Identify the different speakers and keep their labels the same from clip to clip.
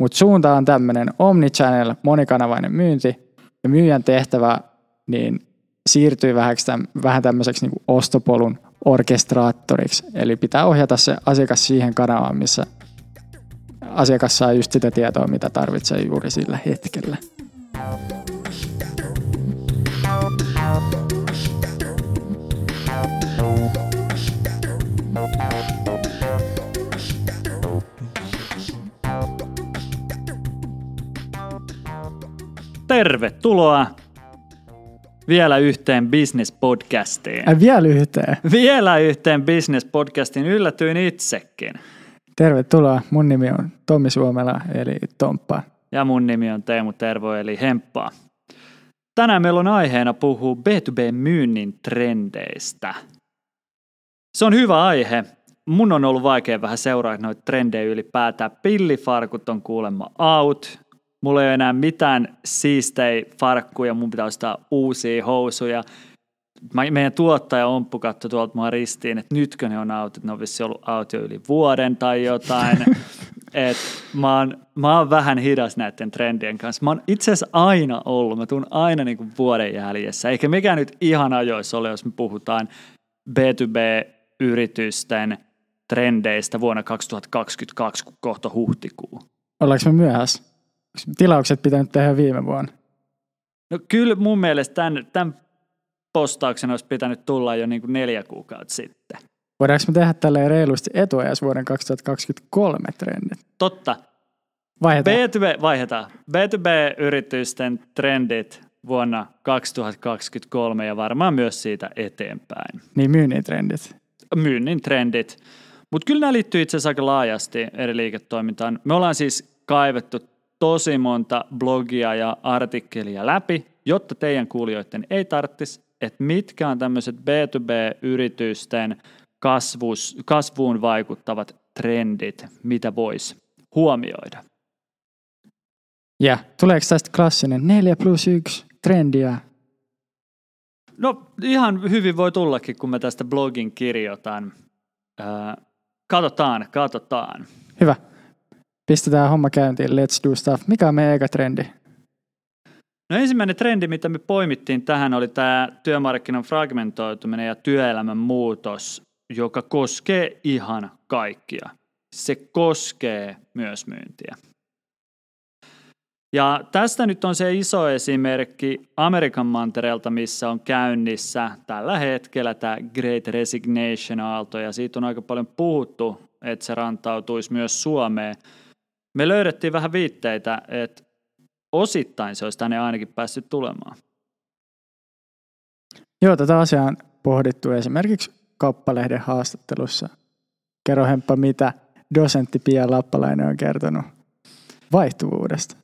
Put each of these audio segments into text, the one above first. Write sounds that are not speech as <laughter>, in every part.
Speaker 1: Mutta suunta on tämmöinen omnichannel, monikanavainen myynti ja myyjän tehtävä niin siirtyy vähän, vähän tämmöiseksi niin ostopolun orkestraattoriksi. Eli pitää ohjata se asiakas siihen kanavaan, missä asiakas saa just sitä tietoa, mitä tarvitsee juuri sillä hetkellä.
Speaker 2: Tervetuloa vielä yhteen business-podcastiin.
Speaker 1: Äh, vielä yhteen?
Speaker 2: Vielä yhteen business-podcastiin. Yllätyin itsekin.
Speaker 1: Tervetuloa. Mun nimi on Tommi Suomela eli Tomppa.
Speaker 2: Ja mun nimi on Teemu Tervo eli Hemppaa. Tänään meillä on aiheena puhua B2B-myynnin trendeistä. Se on hyvä aihe. Mun on ollut vaikea vähän seuraa noita trendejä ylipäätään. Pillifarkut on kuulemma out, mulla ei ole enää mitään siistei farkkuja, mun pitää ostaa uusia housuja. Meidän tuottaja Omppu katsoi tuolta mua ristiin, että nytkö ne on autot, ne on vissi ollut auto yli vuoden tai jotain. <laughs> Et mä, oon, mä oon vähän hidas näiden trendien kanssa. Mä oon itse asiassa aina ollut, mä tuun aina niin kuin vuoden jäljessä. Eikä mikään nyt ihan ajoissa ole, jos me puhutaan B2B-yritysten trendeistä vuonna 2022, kun kohta huhtikuu.
Speaker 1: Ollaanko me myöhässä? Tilaukset pitänyt tehdä viime vuonna?
Speaker 2: No kyllä mun mielestä tämän, tämän postauksen olisi pitänyt tulla jo niin kuin neljä kuukautta sitten.
Speaker 1: Voidaanko me tehdä tällä reilusti etuajas vuoden 2023 trendit?
Speaker 2: Totta.
Speaker 1: Vaihdetaan.
Speaker 2: B2B, vaihdetaan. B2B-yritysten trendit vuonna 2023 ja varmaan myös siitä eteenpäin.
Speaker 1: Niin myynnin trendit.
Speaker 2: Myynnin trendit. Mutta kyllä nämä liittyy itse asiassa aika laajasti eri liiketoimintaan. Me ollaan siis kaivettu tosi monta blogia ja artikkelia läpi, jotta teidän kuulijoiden ei tarvitsisi, että mitkä on tämmöiset B2B-yritysten kasvus, kasvuun vaikuttavat trendit, mitä voisi huomioida.
Speaker 1: Ja tuleeko tästä klassinen 4 plus 1 trendiä?
Speaker 2: No ihan hyvin voi tullakin, kun mä tästä blogin kirjoitan. Öö, katsotaan, katsotaan.
Speaker 1: Hyvä pistetään homma käyntiin, let's do stuff. Mikä on meidän eka trendi?
Speaker 2: No ensimmäinen trendi, mitä me poimittiin tähän, oli tämä työmarkkinan fragmentoituminen ja työelämän muutos, joka koskee ihan kaikkia. Se koskee myös myyntiä. Ja tästä nyt on se iso esimerkki Amerikan mantereelta, missä on käynnissä tällä hetkellä tämä Great Resignation-aalto, ja siitä on aika paljon puhuttu, että se rantautuisi myös Suomeen – me löydettiin vähän viitteitä, että osittain se olisi tänne ainakin päässyt tulemaan.
Speaker 1: Joo, tätä asiaa on pohdittu esimerkiksi kauppalehden haastattelussa. Kerro Hemppa, mitä dosentti Pia Lappalainen on kertonut vaihtuvuudesta.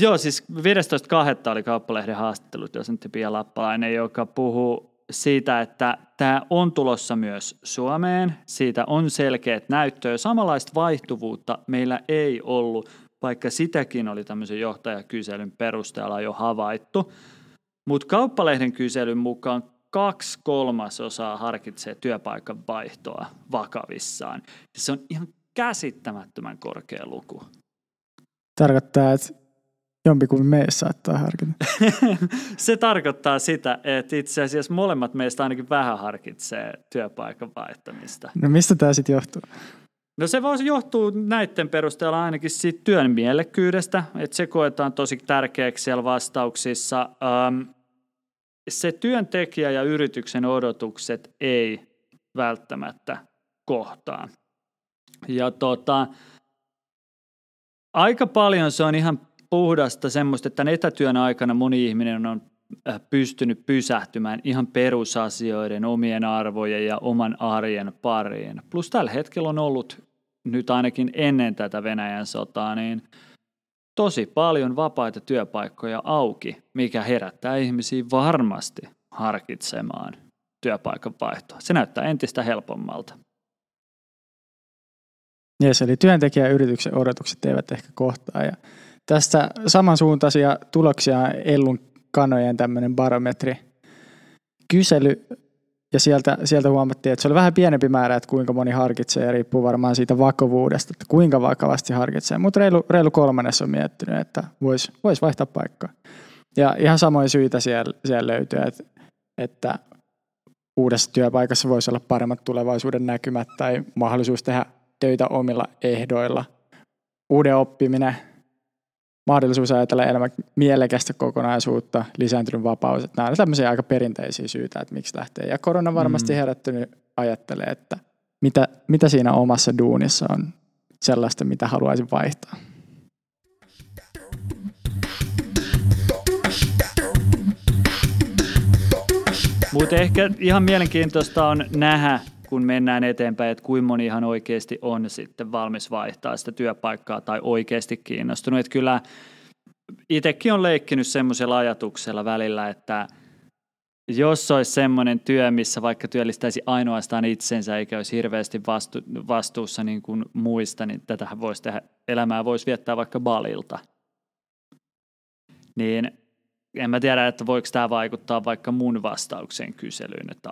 Speaker 2: Joo, siis 15.2. oli kauppalehden haastattelu dosentti Pia Lappalainen, joka puhuu siitä, että tämä on tulossa myös Suomeen, siitä on selkeät näyttöä. Samanlaista vaihtuvuutta meillä ei ollut, vaikka sitäkin oli tämmöisen johtajakyselyn perusteella jo havaittu. Mutta kauppalehden kyselyn mukaan kaksi kolmasosaa harkitsee työpaikan vaihtoa vakavissaan. Se on ihan käsittämättömän korkea luku.
Speaker 1: Tarkoittaa, että Jompikumpi meistä saattaa harkita. <laughs>
Speaker 2: se tarkoittaa sitä, että itse asiassa molemmat meistä ainakin vähän harkitsee työpaikan vaihtamista.
Speaker 1: No mistä tämä sitten johtuu?
Speaker 2: No se voisi johtua näiden perusteella ainakin siitä työn mielekkyydestä, että se koetaan tosi tärkeäksi siellä vastauksissa. Um, se työntekijä ja yrityksen odotukset ei välttämättä kohtaa. Ja tota, aika paljon se on ihan puhdasta semmoista, että tämän etätyön aikana moni ihminen on äh, pystynyt pysähtymään ihan perusasioiden, omien arvojen ja oman arjen pariin. Plus tällä hetkellä on ollut nyt ainakin ennen tätä Venäjän sotaa, niin tosi paljon vapaita työpaikkoja auki, mikä herättää ihmisiä varmasti harkitsemaan työpaikan vaihtoa. Se näyttää entistä helpommalta.
Speaker 1: Yes, eli työntekijä yrityksen odotukset eivät ehkä kohtaa. Ja Tästä samansuuntaisia tuloksia Ellun kanojen tämmöinen barometri kysely ja sieltä, sieltä huomattiin, että se oli vähän pienempi määrä, että kuinka moni harkitsee ja riippuu varmaan siitä vakavuudesta, että kuinka vakavasti harkitsee. Mutta reilu, reilu kolmannes on miettinyt, että voisi vois vaihtaa paikkaa. Ja ihan samoin syitä siellä, siellä löytyy, että, että uudessa työpaikassa voisi olla paremmat tulevaisuuden näkymät tai mahdollisuus tehdä töitä omilla ehdoilla. Uuden oppiminen, mahdollisuus ajatella elämä mielekästä kokonaisuutta, lisääntynyt vapaus. Että nämä ovat tämmöisiä aika perinteisiä syitä, että miksi lähtee. Ja korona varmasti mm. herättynyt ajattelee, että mitä, mitä siinä omassa duunissa on sellaista, mitä haluaisin vaihtaa.
Speaker 2: Mutta ehkä ihan mielenkiintoista on nähdä, kun mennään eteenpäin, että kuinka moni ihan oikeasti on sitten valmis vaihtaa sitä työpaikkaa tai oikeasti kiinnostunut. Että kyllä itsekin on leikkinyt semmoisella ajatuksella välillä, että jos olisi semmoinen työ, missä vaikka työllistäisi ainoastaan itsensä eikä olisi hirveästi vastu, vastuussa niin kuin muista, niin tätä voisi tehdä, elämää voisi viettää vaikka balilta. Niin en mä tiedä, että voiko tämä vaikuttaa vaikka mun vastaukseen kyselyyn, että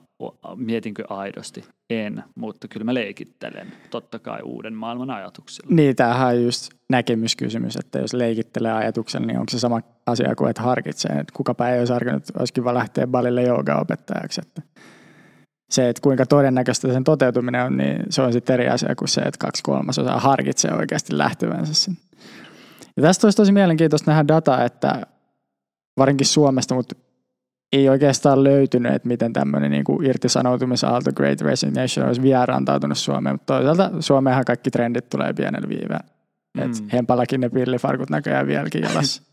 Speaker 2: mietinkö aidosti. En, mutta kyllä mä leikittelen totta kai uuden maailman ajatuksilla.
Speaker 1: Niin, tämähän on just näkemyskysymys, että jos leikittelee ajatuksella, niin onko se sama asia kuin, että harkitsee. Että kukapa ei olisi harkinnut, olisi kiva lähteä balille joogaopettajaksi. Että se, että kuinka todennäköistä sen toteutuminen on, niin se on sitten eri asia kuin se, että kaksi kolmasosaa harkitsee oikeasti lähtevänsä sinne. Ja tästä olisi tosi mielenkiintoista nähdä dataa, että varsinkin Suomesta, mutta ei oikeastaan löytynyt, että miten tämmöinen niin kuin irtisanoutumisaalto Great Resignation olisi vieraantautunut Suomeen, mutta toisaalta Suomeenhan kaikki trendit tulee pienellä viiveellä. Mm. Hempallakin ne pillifarkut näköjään vieläkin jalassa. <laughs>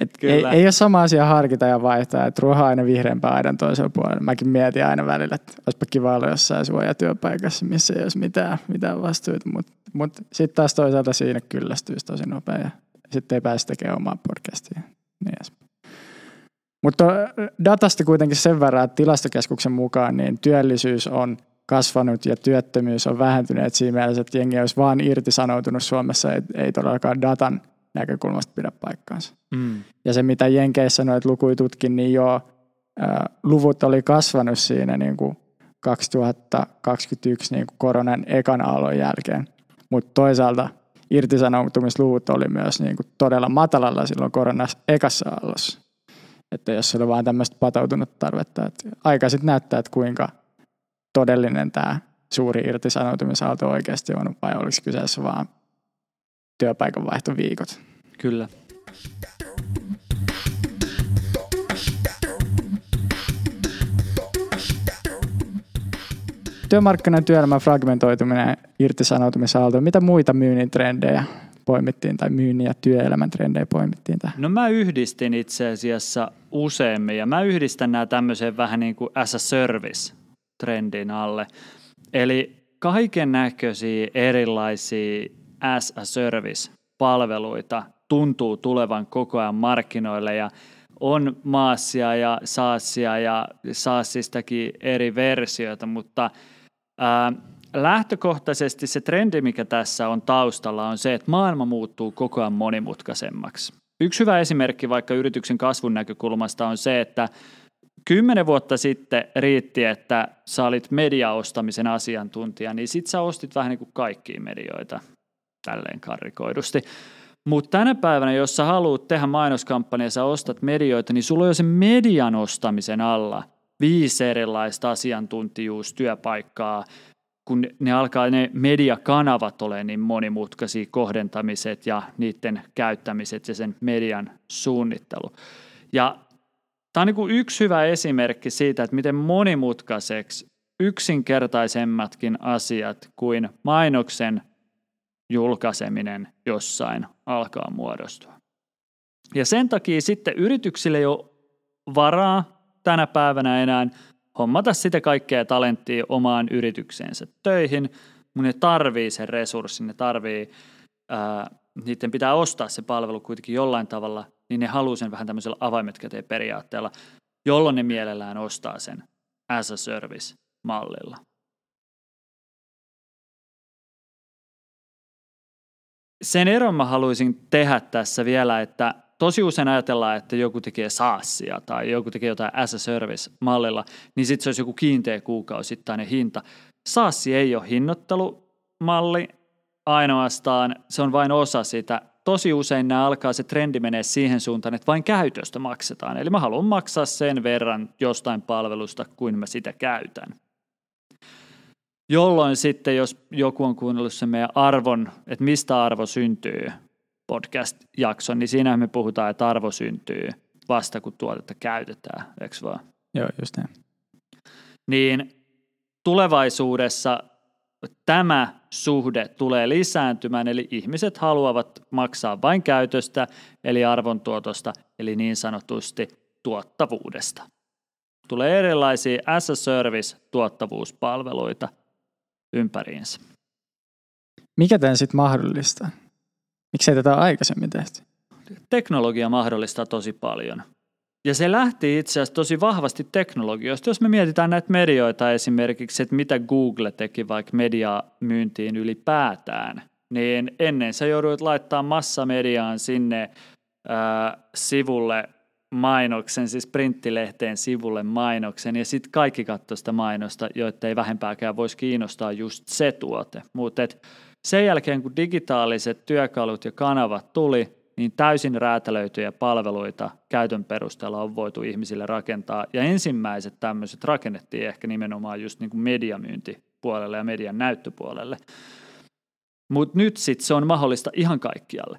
Speaker 1: Et ei, ei ole sama asia harkita ja vaihtaa, että ruoha aina vihreämpää aidan toisella puolella. Mäkin mietin aina välillä, että olisipa kiva olla jossain suojatyöpaikassa, missä ei olisi mitään, mitään vastuita, mutta mut, sitten taas toisaalta siinä kyllästyisi tosi nopea ja sitten ei pääse tekemään omaa podcastia. Niin Mutta datasta kuitenkin sen verran, että tilastokeskuksen mukaan niin työllisyys on kasvanut ja työttömyys on vähentynyt siinä mielessä, että jengi olisi vaan irtisanoutunut Suomessa, ei, ei todellakaan datan näkökulmasta pidä paikkaansa. Mm. Ja se, mitä Jenkeissä noita lukuja tutkin, niin jo ää, luvut oli kasvanut siinä niin kuin 2021 niin kuin koronan ekan aallon jälkeen. Mutta toisaalta irtisanoutumisluvut oli myös niin kuin todella matalalla silloin koronas ekassa aallossa. Että jos oli vain tämmöistä patoutunut tarvetta. Että aika sitten näyttää, että kuinka todellinen tämä suuri irtisanoutumisaalto oikeasti on, vai oliko kyseessä vaan työpaikan vaihtoviikot.
Speaker 2: Kyllä.
Speaker 1: Työmarkkinan työelämän fragmentoituminen, irtisanoutumisaalto, mitä muita myynnin trendejä poimittiin tai myynnin ja työelämän trendejä poimittiin tähän?
Speaker 2: No mä yhdistin itse asiassa useammin ja mä yhdistän nämä tämmöiseen vähän niin kuin as a service trendin alle. Eli kaiken näköisiä erilaisia as a service palveluita tuntuu tulevan koko ajan markkinoille ja on maassia ja saassia ja saassistakin eri versioita, mutta – lähtökohtaisesti se trendi, mikä tässä on taustalla, on se, että maailma muuttuu koko ajan monimutkaisemmaksi. Yksi hyvä esimerkki vaikka yrityksen kasvun näkökulmasta on se, että kymmenen vuotta sitten riitti, että sä olit mediaostamisen asiantuntija, niin sit sä ostit vähän niin kuin kaikkia medioita, tälleen karrikoidusti. Mutta tänä päivänä, jos sä haluat tehdä mainoskampanja ja sä ostat medioita, niin sulla on jo sen median ostamisen alla viisi erilaista asiantuntijuustyöpaikkaa, kun ne alkaa ne mediakanavat ole niin monimutkaisia kohdentamiset ja niiden käyttämiset ja sen median suunnittelu. Ja tämä on niin kuin yksi hyvä esimerkki siitä, että miten monimutkaiseksi yksinkertaisemmatkin asiat kuin mainoksen julkaiseminen jossain alkaa muodostua. Ja sen takia sitten yrityksille ei ole varaa tänä päivänä enää hommata sitä kaikkea talenttia omaan yritykseensä töihin, mutta ne tarvii sen resurssin, ne tarvii, ää, niiden pitää ostaa se palvelu kuitenkin jollain tavalla, niin ne haluaa sen vähän tämmöisellä avaimet käteen periaatteella, jolloin ne mielellään ostaa sen as a service mallilla. Sen eron mä haluaisin tehdä tässä vielä, että tosi usein ajatellaan, että joku tekee SaaSia tai joku tekee jotain as a service-mallilla, niin sitten se olisi joku kiinteä kuukausittainen hinta. SaaS ei ole hinnoittelumalli ainoastaan, se on vain osa sitä. Tosi usein nämä alkaa se trendi menee siihen suuntaan, että vain käytöstä maksetaan. Eli mä haluan maksaa sen verran jostain palvelusta, kuin mä sitä käytän. Jolloin sitten, jos joku on kuunnellut sen meidän arvon, että mistä arvo syntyy, podcast-jakson, niin siinä me puhutaan, että arvo syntyy vasta kun tuotetta käytetään, eikö vaan?
Speaker 1: Joo, just näin.
Speaker 2: Niin tulevaisuudessa tämä suhde tulee lisääntymään, eli ihmiset haluavat maksaa vain käytöstä, eli arvontuotosta, eli niin sanotusti tuottavuudesta. Tulee erilaisia as a service tuottavuuspalveluita ympäriinsä.
Speaker 1: Mikä tämän sitten mahdollistaa? Miksei tätä aikaisemmin tehty?
Speaker 2: Teknologia mahdollistaa tosi paljon. Ja se lähti itse asiassa tosi vahvasti teknologioista. Jos me mietitään näitä medioita esimerkiksi, että mitä Google teki vaikka mediamyyntiin ylipäätään, niin ennen sä jouduit laittaa massamediaan sinne ää, sivulle mainoksen, siis printtilehteen sivulle mainoksen, ja sitten kaikki katsoi sitä mainosta, joita ei vähempääkään voisi kiinnostaa just se tuote. Mutta sen jälkeen, kun digitaaliset työkalut ja kanavat tuli, niin täysin räätälöityjä palveluita käytön perusteella on voitu ihmisille rakentaa. Ja ensimmäiset tämmöiset rakennettiin ehkä nimenomaan just niin kuin mediamyyntipuolelle ja median näyttöpuolelle. Mutta nyt sitten se on mahdollista ihan kaikkialle.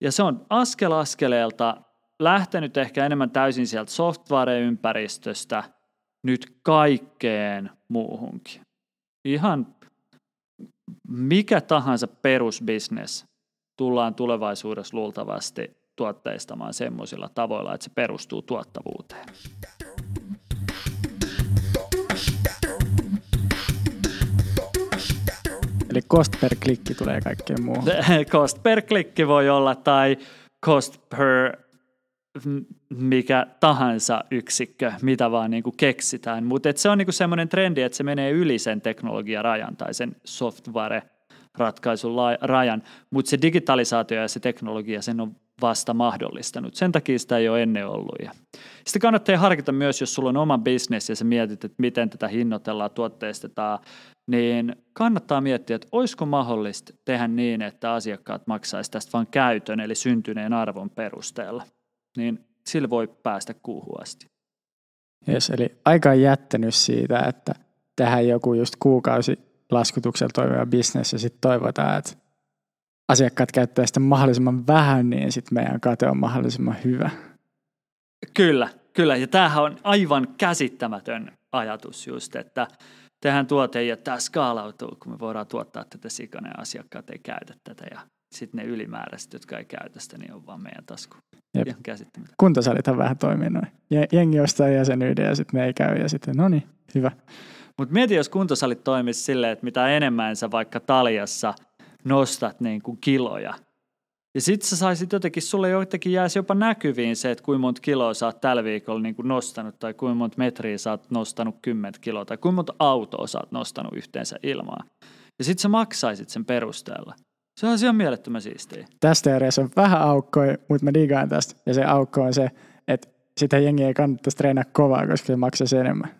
Speaker 2: Ja se on askel askeleelta lähtenyt ehkä enemmän täysin sieltä software-ympäristöstä nyt kaikkeen muuhunkin. Ihan mikä tahansa perusbisnes tullaan tulevaisuudessa luultavasti tuotteistamaan semmoisilla tavoilla, että se perustuu tuottavuuteen.
Speaker 1: Eli cost per klikki tulee kaikkeen muuhun. <laughs>
Speaker 2: cost per klikki voi olla tai cost per mikä tahansa yksikkö, mitä vaan niin kuin keksitään. Mutta se on niin kuin semmoinen trendi, että se menee yli sen teknologiarajan tai sen software-ratkaisun rajan, mutta se digitalisaatio ja se teknologia sen on vasta mahdollistanut. Sen takia sitä ei ole ennen ollut. Ja sitten kannattaa harkita myös, jos sulla on oma business ja sä mietit, että miten tätä hinnoitellaan, tuotteistetaan, niin kannattaa miettiä, että olisiko mahdollista tehdä niin, että asiakkaat maksaisi tästä vain käytön, eli syntyneen arvon perusteella niin sillä voi päästä kuuhun asti.
Speaker 1: Yes, eli aika on jättänyt siitä, että tähän joku just kuukausi laskutuksella toimiva bisnes ja sitten toivotaan, että asiakkaat käyttää sitä mahdollisimman vähän, niin sitten meidän kate on mahdollisimman hyvä.
Speaker 2: Kyllä, kyllä. Ja tämähän on aivan käsittämätön ajatus just, että tehän tuote ja tämä skaalautuu, kun me voidaan tuottaa tätä sikana ja asiakkaat ei käytä tätä ja sitten ne ylimääräiset, jotka ei käytä sitä, niin on vaan meidän tasku. Jep. Ihan käsittämätöntä.
Speaker 1: Kuntosalithan vähän toimii noin. Jengi ostaa jäsenyyden ja sitten ne ei käy ja sitten no niin, hyvä.
Speaker 2: Mutta mieti, jos kuntosalit toimisi silleen, että mitä enemmän sä vaikka taljassa nostat niin kuin kiloja, ja sitten sä saisit jotenkin, sulle jotenkin jäisi jopa näkyviin se, että kuinka monta kiloa sä oot tällä viikolla niin kuin nostanut, tai kuinka monta metriä sä oot nostanut 10 kiloa, tai kuinka monta autoa sä oot nostanut yhteensä ilmaan. Ja sitten sä maksaisit sen perusteella. Se on ihan mielettömän siistiä.
Speaker 1: Tästä teoriassa on vähän aukkoja, mutta mä digaan tästä. Ja se aukko on se, että sitä jengiä ei kannattaisi treenaa kovaa, koska se maksaisi enemmän.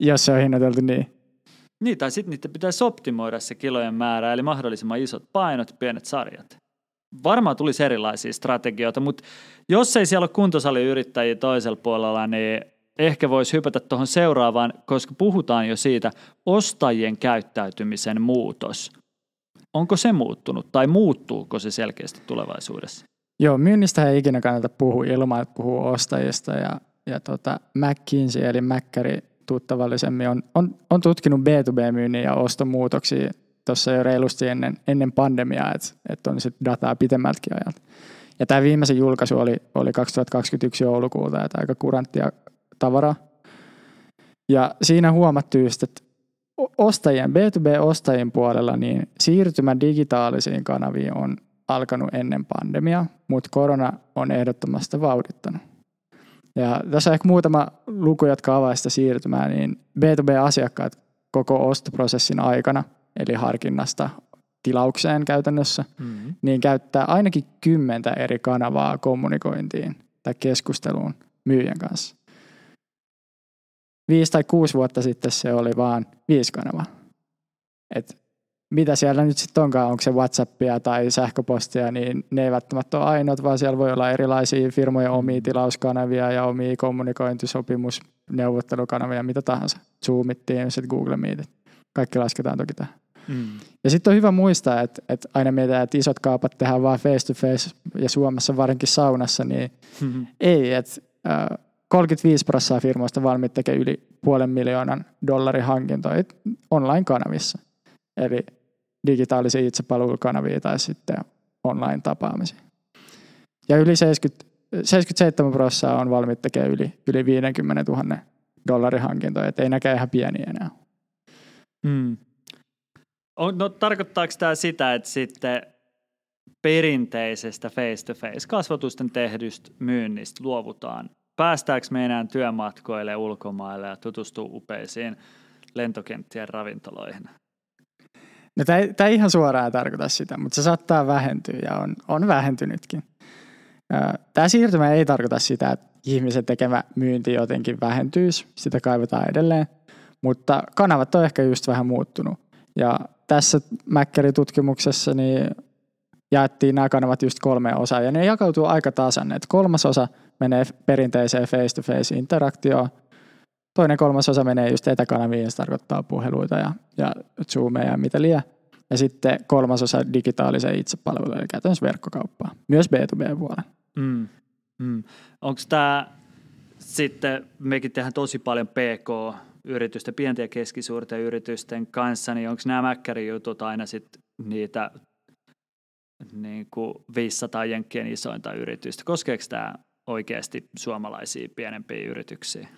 Speaker 1: Jos se on hinnoiteltu niin.
Speaker 2: Niin, tai sitten niiden pitäisi optimoida se kilojen määrä, eli mahdollisimman isot painot pienet sarjat. Varmaan tulisi erilaisia strategioita, mutta jos ei siellä ole kuntosaliyrittäjiä toisella puolella, niin ehkä voisi hypätä tuohon seuraavaan, koska puhutaan jo siitä ostajien käyttäytymisen muutos – Onko se muuttunut tai muuttuuko se selkeästi tulevaisuudessa?
Speaker 1: Joo, myynnistä ei ikinä kannata puhua ilman, että puhuu ostajista. Ja, ja tota, McKinsey eli Mäkkäri tuttavallisemmin on, on, on tutkinut B2B-myynnin ja ostomuutoksia tuossa jo reilusti ennen, ennen pandemiaa, että, että on sit dataa pitemmältäkin ajalta. Ja tämä viimeisen julkaisu oli, oli 2021 joulukuuta, että aika kuranttia tavaraa. Ja siinä huomattiin just, että ostajien, B2B-ostajien puolella, niin siirtymä digitaalisiin kanaviin on alkanut ennen pandemiaa, mutta korona on ehdottomasti vauhdittanut. Ja tässä on ehkä muutama luku, jotka avaa sitä siirtymää, niin B2B-asiakkaat koko ostoprosessin aikana, eli harkinnasta tilaukseen käytännössä, mm-hmm. niin käyttää ainakin kymmentä eri kanavaa kommunikointiin tai keskusteluun myyjän kanssa. Viisi tai kuusi vuotta sitten se oli vaan viisi kanavaa. Et mitä siellä nyt sitten onkaan, onko se Whatsappia tai sähköpostia, niin ne ei välttämättä ole ainoat, vaan siellä voi olla erilaisia firmojen omia tilauskanavia ja omia kommunikointisopimusneuvottelukanavia, mitä tahansa. Zoomit, Teamsit, Google Meetit. Kaikki lasketaan toki tähän. Mm. Ja sitten on hyvä muistaa, että, että aina mietitään, että isot kaupat tehdään vaan face to face ja Suomessa varsinkin saunassa, niin mm-hmm. ei, että äh, 35 prosenttia firmoista valmiit tekee yli puolen miljoonan dollarin hankintoja online-kanavissa. Eli digitaalisia itsepalvelukanavia tai sitten online-tapaamisia. Ja yli 70, 77 prosenttia on valmiit tekemään yli, yli 50 000 dollarin hankintoja, että ei näkään ihan pieni enää.
Speaker 2: Mm. No tarkoittaako tämä sitä, että sitten perinteisestä face-to-face kasvatusten tehdystä myynnistä luovutaan? Päästäänkö me enää työmatkoille ulkomaille ja tutustuu upeisiin lentokenttien ravintoloihin?
Speaker 1: No tämä, ei, ihan suoraan tarkoita sitä, mutta se saattaa vähentyä ja on, on vähentynytkin. Tämä siirtymä ei tarkoita sitä, että ihmisen tekemä myynti jotenkin vähentyisi, sitä kaivataan edelleen, mutta kanavat on ehkä just vähän muuttunut. Ja tässä Mäkkäri-tutkimuksessa niin jaettiin nämä kanavat just kolme osaa ja ne jakautuu aika tasan. Et kolmas osa menee perinteiseen face-to-face interaktioon, toinen kolmas osa menee just etäkanaviin, se tarkoittaa puheluita ja, ja zoomeja ja mitä liian. Ja sitten kolmas osa digitaaliseen itsepalveluun, eli käytännössä verkkokauppaa, myös B2B-puolella. Mm.
Speaker 2: Mm. Onko tämä sitten, mekin tehdään tosi paljon PK yritysten, pienten ja keskisuurten yritysten kanssa, niin onko nämä mäkkärijutut aina sitten niitä niin kuin 500 jenkkien isointa yritystä? Koskeeko tämä oikeasti suomalaisia pienempiä yrityksiä?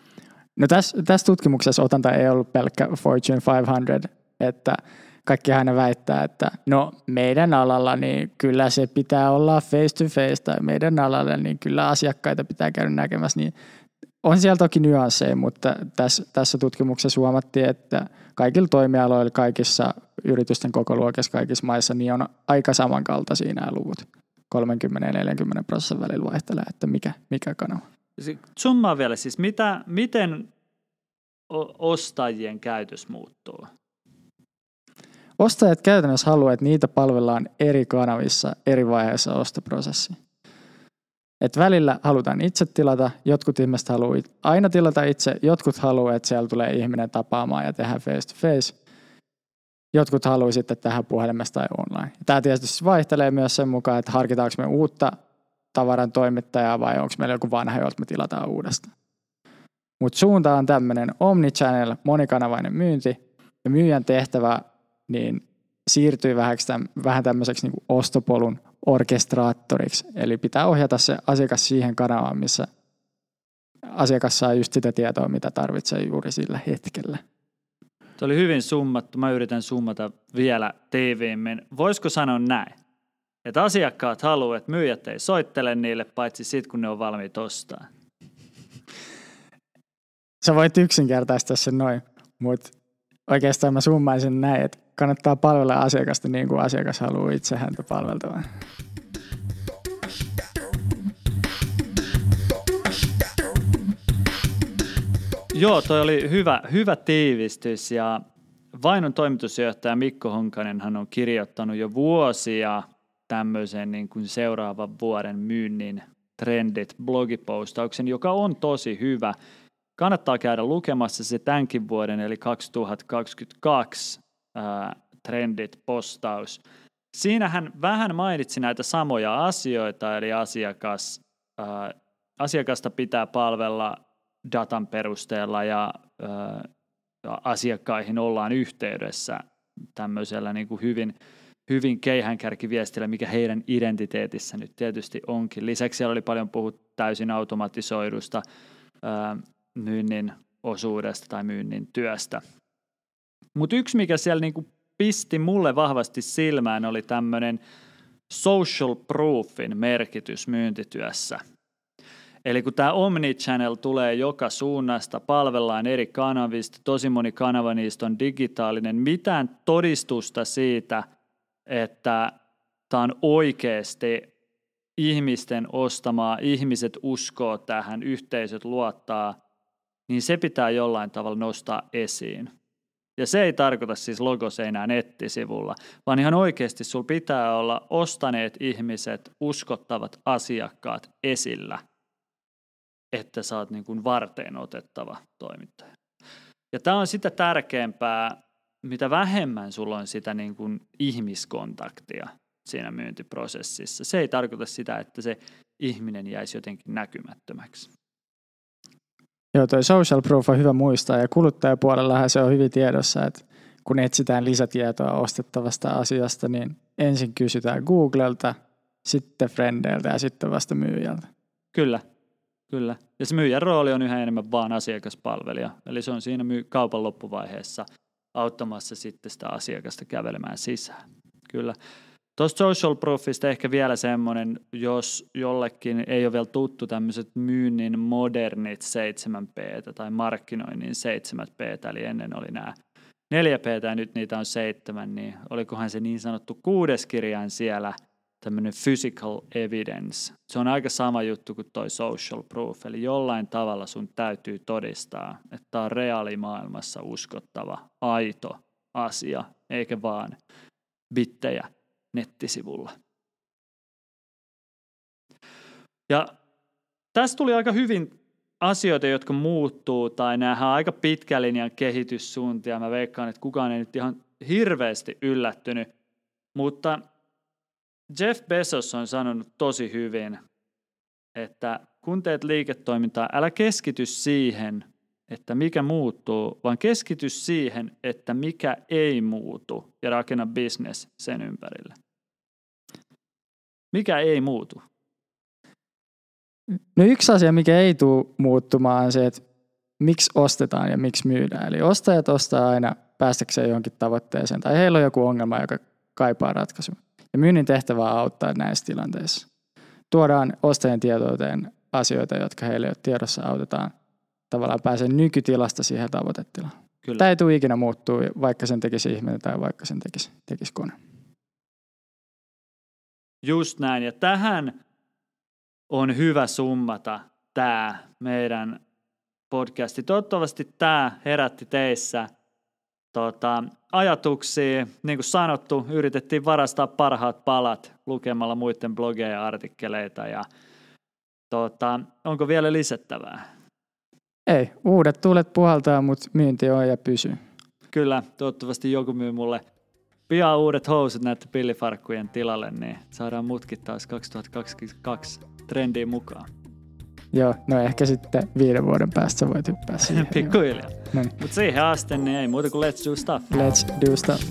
Speaker 1: No tässä, tässä tutkimuksessa otanta ei ollut pelkkä Fortune 500, että kaikki aina väittää, että no meidän alalla niin kyllä se pitää olla face to face tai meidän alalla niin kyllä asiakkaita pitää käydä näkemässä, niin on siellä toki nyansseja, mutta tässä, tässä tutkimuksessa huomattiin, että kaikilla toimialoilla, kaikissa yritysten koko luokissa, kaikissa maissa, niin on aika samankaltaisia nämä luvut. 30-40 prosentin välillä vaihtelee, että mikä, mikä kanava.
Speaker 2: Summaa vielä siis, mitä, miten ostajien käytös muuttuu?
Speaker 1: Ostajat käytännössä haluaa, että niitä palvellaan eri kanavissa eri vaiheissa ostoprosessi. Et välillä halutaan itse tilata, jotkut ihmiset haluaa aina tilata itse, jotkut haluaa, että siellä tulee ihminen tapaamaan ja tehdä face to face. Jotkut haluaa sitten tehdä puhelimesta tai online. Tämä tietysti vaihtelee myös sen mukaan, että harkitaanko me uutta tavaran toimittajaa vai onko meillä joku vanha, jolta me tilataan uudestaan. Mutta suunta on tämmöinen omnichannel, monikanavainen myynti ja myyjän tehtävä niin siirtyy vähän tämmöiseksi niin ostopolun orkestraattoriksi. Eli pitää ohjata se asiakas siihen kanavaan, missä asiakas saa just sitä tietoa, mitä tarvitsee juuri sillä hetkellä.
Speaker 2: Se oli hyvin summattu. Mä yritän summata vielä tiiviimmin. Voisiko sanoa näin? Että asiakkaat haluavat, että myyjät ei soittele niille, paitsi sitten kun ne on valmiit ostaa.
Speaker 1: Sä voit yksinkertaistaa sen noin, mutta oikeastaan mä summaisin näin, että kannattaa palvella asiakasta niin kuin asiakas haluaa itse häntä palveltavan.
Speaker 2: Joo, toi oli hyvä, hyvä tiivistys ja Vainon toimitusjohtaja Mikko Honkanen hän on kirjoittanut jo vuosia tämmöisen niin kuin seuraavan vuoden myynnin trendit blogipostauksen, joka on tosi hyvä. Kannattaa käydä lukemassa se tämänkin vuoden, eli 2022 ää, trendit postaus. Siinä hän vähän mainitsi näitä samoja asioita, eli asiakas, ää, asiakasta pitää palvella datan perusteella ja ää, asiakkaihin ollaan yhteydessä tämmöisellä niin kuin hyvin, hyvin keihänkärkiviestillä, mikä heidän identiteetissä nyt tietysti onkin. Lisäksi siellä oli paljon puhuttu täysin automatisoidusta ää, myynnin osuudesta tai myynnin työstä. Mutta yksi, mikä siellä niinku pisti mulle vahvasti silmään, oli tämmöinen social proofin merkitys myyntityössä. Eli kun tämä Omnichannel tulee joka suunnasta, palvellaan eri kanavista, tosi moni kanava niistä on digitaalinen, mitään todistusta siitä, että tämä on oikeasti ihmisten ostamaa, ihmiset uskoo tähän, yhteisöt luottaa, niin se pitää jollain tavalla nostaa esiin. Ja se ei tarkoita siis logoseinää nettisivulla, vaan ihan oikeasti sulla pitää olla ostaneet ihmiset, uskottavat asiakkaat esillä, että sä oot niin kuin varteen otettava toimittaja. Ja tämä on sitä tärkeämpää, mitä vähemmän sulla on sitä niin kuin ihmiskontaktia siinä myyntiprosessissa. Se ei tarkoita sitä, että se ihminen jäisi jotenkin näkymättömäksi.
Speaker 1: Joo, toi social proof on hyvä muistaa ja kuluttajapuolellahan se on hyvin tiedossa, että kun etsitään lisätietoa ostettavasta asiasta, niin ensin kysytään Googlelta, sitten frendeiltä ja sitten vasta myyjältä.
Speaker 2: Kyllä, kyllä. Ja se myyjän rooli on yhä enemmän vaan asiakaspalvelija. Eli se on siinä myy- kaupan loppuvaiheessa auttamassa sitten sitä asiakasta kävelemään sisään. Kyllä. Tuosta social proofista ehkä vielä semmoinen, jos jollekin ei ole vielä tuttu tämmöiset myynnin modernit 7P tai markkinoinnin 7P, eli ennen oli nämä 4P ja nyt niitä on seitsemän, niin olikohan se niin sanottu kuudes kirjain siellä, tämmöinen physical evidence. Se on aika sama juttu kuin toi social proof, eli jollain tavalla sun täytyy todistaa, että tämä on reaalimaailmassa uskottava, aito asia, eikä vaan bittejä nettisivulla. Ja tässä tuli aika hyvin asioita, jotka muuttuu, tai nämä on aika pitkän linjan kehityssuuntia. Mä veikkaan, että kukaan ei nyt ihan hirveästi yllättynyt. Mutta Jeff Bezos on sanonut tosi hyvin, että kun teet liiketoimintaa, älä keskity siihen, että mikä muuttuu, vaan keskity siihen, että mikä ei muutu ja rakenna business sen ympärille. Mikä ei muutu?
Speaker 1: No yksi asia, mikä ei tule muuttumaan on se, että miksi ostetaan ja miksi myydään. Eli ostajat ostaa aina päästäkseen johonkin tavoitteeseen tai heillä on joku ongelma, joka kaipaa ratkaisua. Ja myynnin tehtävä on auttaa näissä tilanteissa. Tuodaan ostajien tietouteen asioita, jotka heille ole tiedossa, autetaan tavallaan pääsee nykytilasta siihen tavoitetilaan. Kyllä. Tämä ei tule ikinä muuttuu, vaikka sen tekisi ihminen tai vaikka sen tekisi, tekisi kone.
Speaker 2: Just näin. Ja tähän on hyvä summata tämä meidän podcasti. Toivottavasti tämä herätti teissä tota, ajatuksia. Niin kuin sanottu, yritettiin varastaa parhaat palat lukemalla muiden blogeja ja artikkeleita. Ja, tota, onko vielä lisättävää?
Speaker 1: Ei, uudet tuulet puhaltaa, mutta myynti on ja pysyy.
Speaker 2: Kyllä, toivottavasti joku myy mulle pian uudet housut näiden pillifarkkujen tilalle, niin saadaan mutkin taas 2022 trendiin mukaan.
Speaker 1: Joo, no ehkä sitten viiden vuoden päästä voit hyppää <laughs> siihen.
Speaker 2: Pikkuhiljaa. Mutta siihen asti niin ei muuta kuin let's do stuff.
Speaker 1: Let's do stuff.